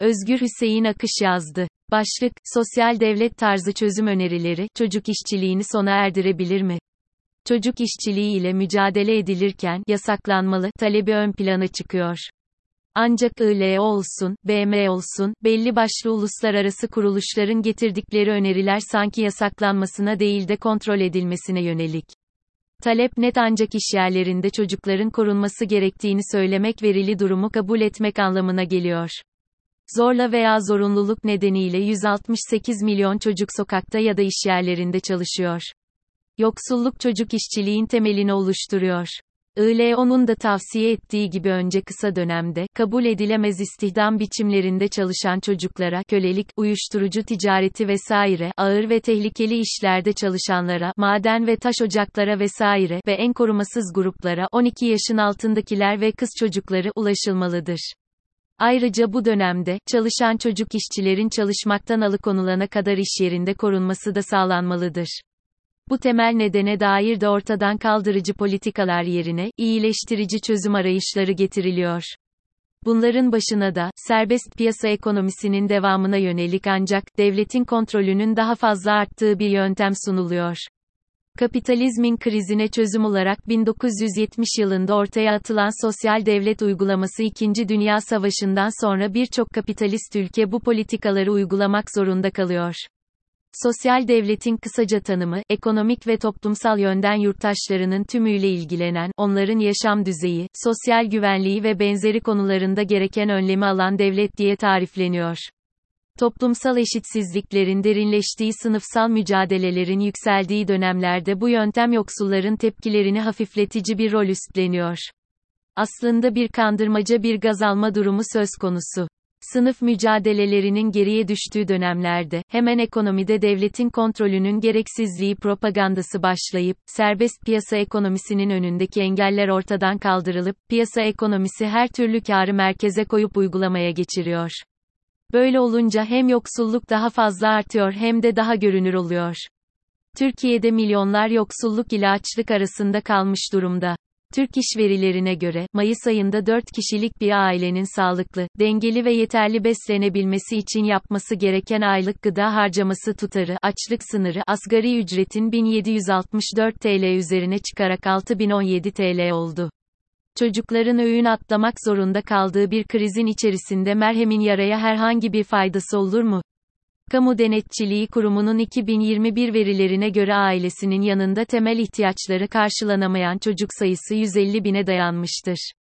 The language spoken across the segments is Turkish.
Özgür Hüseyin Akış yazdı. Başlık, sosyal devlet tarzı çözüm önerileri, çocuk işçiliğini sona erdirebilir mi? Çocuk işçiliği ile mücadele edilirken, yasaklanmalı, talebi ön plana çıkıyor. Ancak ILO olsun, BM olsun, belli başlı uluslararası kuruluşların getirdikleri öneriler sanki yasaklanmasına değil de kontrol edilmesine yönelik. Talep net ancak işyerlerinde çocukların korunması gerektiğini söylemek verili durumu kabul etmek anlamına geliyor. Zorla veya zorunluluk nedeniyle 168 milyon çocuk sokakta ya da işyerlerinde çalışıyor. Yoksulluk çocuk işçiliğin temelini oluşturuyor. ILO'nun da tavsiye ettiği gibi önce kısa dönemde, kabul edilemez istihdam biçimlerinde çalışan çocuklara, kölelik, uyuşturucu ticareti vesaire, ağır ve tehlikeli işlerde çalışanlara, maden ve taş ocaklara vesaire ve en korumasız gruplara, 12 yaşın altındakiler ve kız çocukları ulaşılmalıdır. Ayrıca bu dönemde, çalışan çocuk işçilerin çalışmaktan alıkonulana kadar iş yerinde korunması da sağlanmalıdır. Bu temel nedene dair de ortadan kaldırıcı politikalar yerine, iyileştirici çözüm arayışları getiriliyor. Bunların başına da, serbest piyasa ekonomisinin devamına yönelik ancak, devletin kontrolünün daha fazla arttığı bir yöntem sunuluyor. Kapitalizmin krizine çözüm olarak 1970 yılında ortaya atılan sosyal devlet uygulaması 2. Dünya Savaşı'ndan sonra birçok kapitalist ülke bu politikaları uygulamak zorunda kalıyor. Sosyal devletin kısaca tanımı, ekonomik ve toplumsal yönden yurttaşlarının tümüyle ilgilenen, onların yaşam düzeyi, sosyal güvenliği ve benzeri konularında gereken önlemi alan devlet diye tarifleniyor. Toplumsal eşitsizliklerin derinleştiği sınıfsal mücadelelerin yükseldiği dönemlerde bu yöntem yoksulların tepkilerini hafifletici bir rol üstleniyor. Aslında bir kandırmaca bir gaz alma durumu söz konusu. Sınıf mücadelelerinin geriye düştüğü dönemlerde, hemen ekonomide devletin kontrolünün gereksizliği propagandası başlayıp, serbest piyasa ekonomisinin önündeki engeller ortadan kaldırılıp, piyasa ekonomisi her türlü karı merkeze koyup uygulamaya geçiriyor. Böyle olunca hem yoksulluk daha fazla artıyor hem de daha görünür oluyor. Türkiye'de milyonlar yoksulluk ile açlık arasında kalmış durumda. Türk İş verilerine göre, Mayıs ayında 4 kişilik bir ailenin sağlıklı, dengeli ve yeterli beslenebilmesi için yapması gereken aylık gıda harcaması tutarı, açlık sınırı, asgari ücretin 1764 TL üzerine çıkarak 6017 TL oldu. Çocukların öğün atlamak zorunda kaldığı bir krizin içerisinde merhemin yaraya herhangi bir faydası olur mu? Kamu Denetçiliği Kurumu'nun 2021 verilerine göre ailesinin yanında temel ihtiyaçları karşılanamayan çocuk sayısı 150 bine dayanmıştır.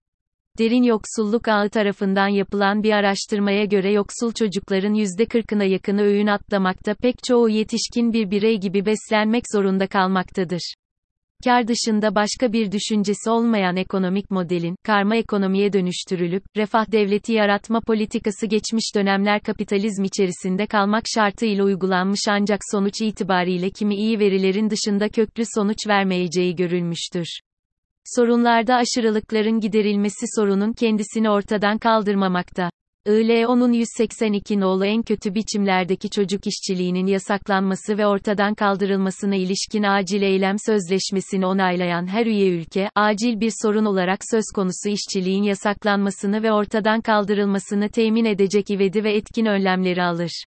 Derin Yoksulluk Ağı tarafından yapılan bir araştırmaya göre yoksul çocukların %40'ına yakını öğün atlamakta pek çoğu yetişkin bir birey gibi beslenmek zorunda kalmaktadır kar dışında başka bir düşüncesi olmayan ekonomik modelin, karma ekonomiye dönüştürülüp, refah devleti yaratma politikası geçmiş dönemler kapitalizm içerisinde kalmak şartıyla uygulanmış ancak sonuç itibariyle kimi iyi verilerin dışında köklü sonuç vermeyeceği görülmüştür. Sorunlarda aşırılıkların giderilmesi sorunun kendisini ortadan kaldırmamakta. ILO'nun 182 nolu en kötü biçimlerdeki çocuk işçiliğinin yasaklanması ve ortadan kaldırılmasına ilişkin acil eylem sözleşmesini onaylayan her üye ülke, acil bir sorun olarak söz konusu işçiliğin yasaklanmasını ve ortadan kaldırılmasını temin edecek ivedi ve etkin önlemleri alır.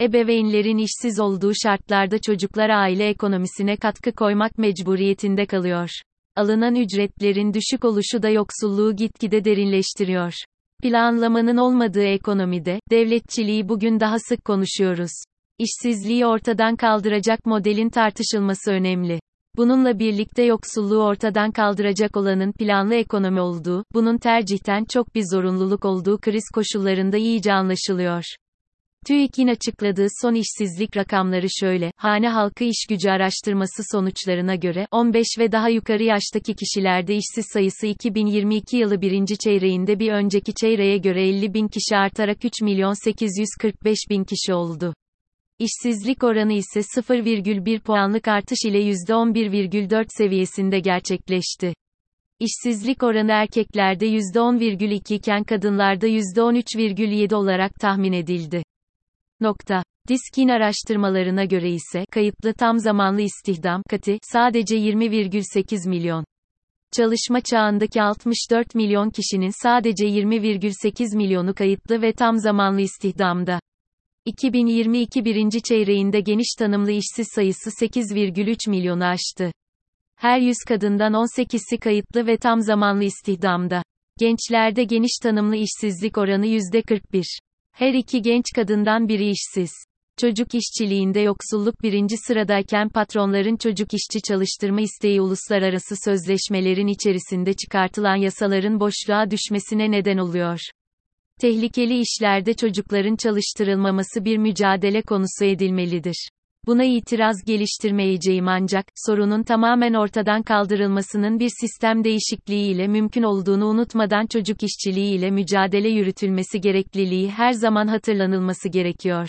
Ebeveynlerin işsiz olduğu şartlarda çocuklar aile ekonomisine katkı koymak mecburiyetinde kalıyor. Alınan ücretlerin düşük oluşu da yoksulluğu gitgide derinleştiriyor. Planlamanın olmadığı ekonomide, devletçiliği bugün daha sık konuşuyoruz. İşsizliği ortadan kaldıracak modelin tartışılması önemli. Bununla birlikte yoksulluğu ortadan kaldıracak olanın planlı ekonomi olduğu, bunun tercihten çok bir zorunluluk olduğu kriz koşullarında iyice anlaşılıyor. TÜİK'in açıkladığı son işsizlik rakamları şöyle, hane halkı iş gücü araştırması sonuçlarına göre, 15 ve daha yukarı yaştaki kişilerde işsiz sayısı 2022 yılı birinci çeyreğinde bir önceki çeyreğe göre 50 bin kişi artarak 3 milyon 845 bin kişi oldu. İşsizlik oranı ise 0,1 puanlık artış ile %11,4 seviyesinde gerçekleşti. İşsizlik oranı erkeklerde %10,2 iken kadınlarda %13,7 olarak tahmin edildi. Nokta. Diskin araştırmalarına göre ise, kayıtlı tam zamanlı istihdam, kati, sadece 20,8 milyon. Çalışma çağındaki 64 milyon kişinin sadece 20,8 milyonu kayıtlı ve tam zamanlı istihdamda. 2022 birinci çeyreğinde geniş tanımlı işsiz sayısı 8,3 milyonu aştı. Her 100 kadından 18'si kayıtlı ve tam zamanlı istihdamda. Gençlerde geniş tanımlı işsizlik oranı %41. Her iki genç kadından biri işsiz. Çocuk işçiliğinde yoksulluk birinci sıradayken patronların çocuk işçi çalıştırma isteği uluslararası sözleşmelerin içerisinde çıkartılan yasaların boşluğa düşmesine neden oluyor. Tehlikeli işlerde çocukların çalıştırılmaması bir mücadele konusu edilmelidir. Buna itiraz geliştirmeyeceğim ancak, sorunun tamamen ortadan kaldırılmasının bir sistem değişikliği ile mümkün olduğunu unutmadan çocuk işçiliği ile mücadele yürütülmesi gerekliliği her zaman hatırlanılması gerekiyor.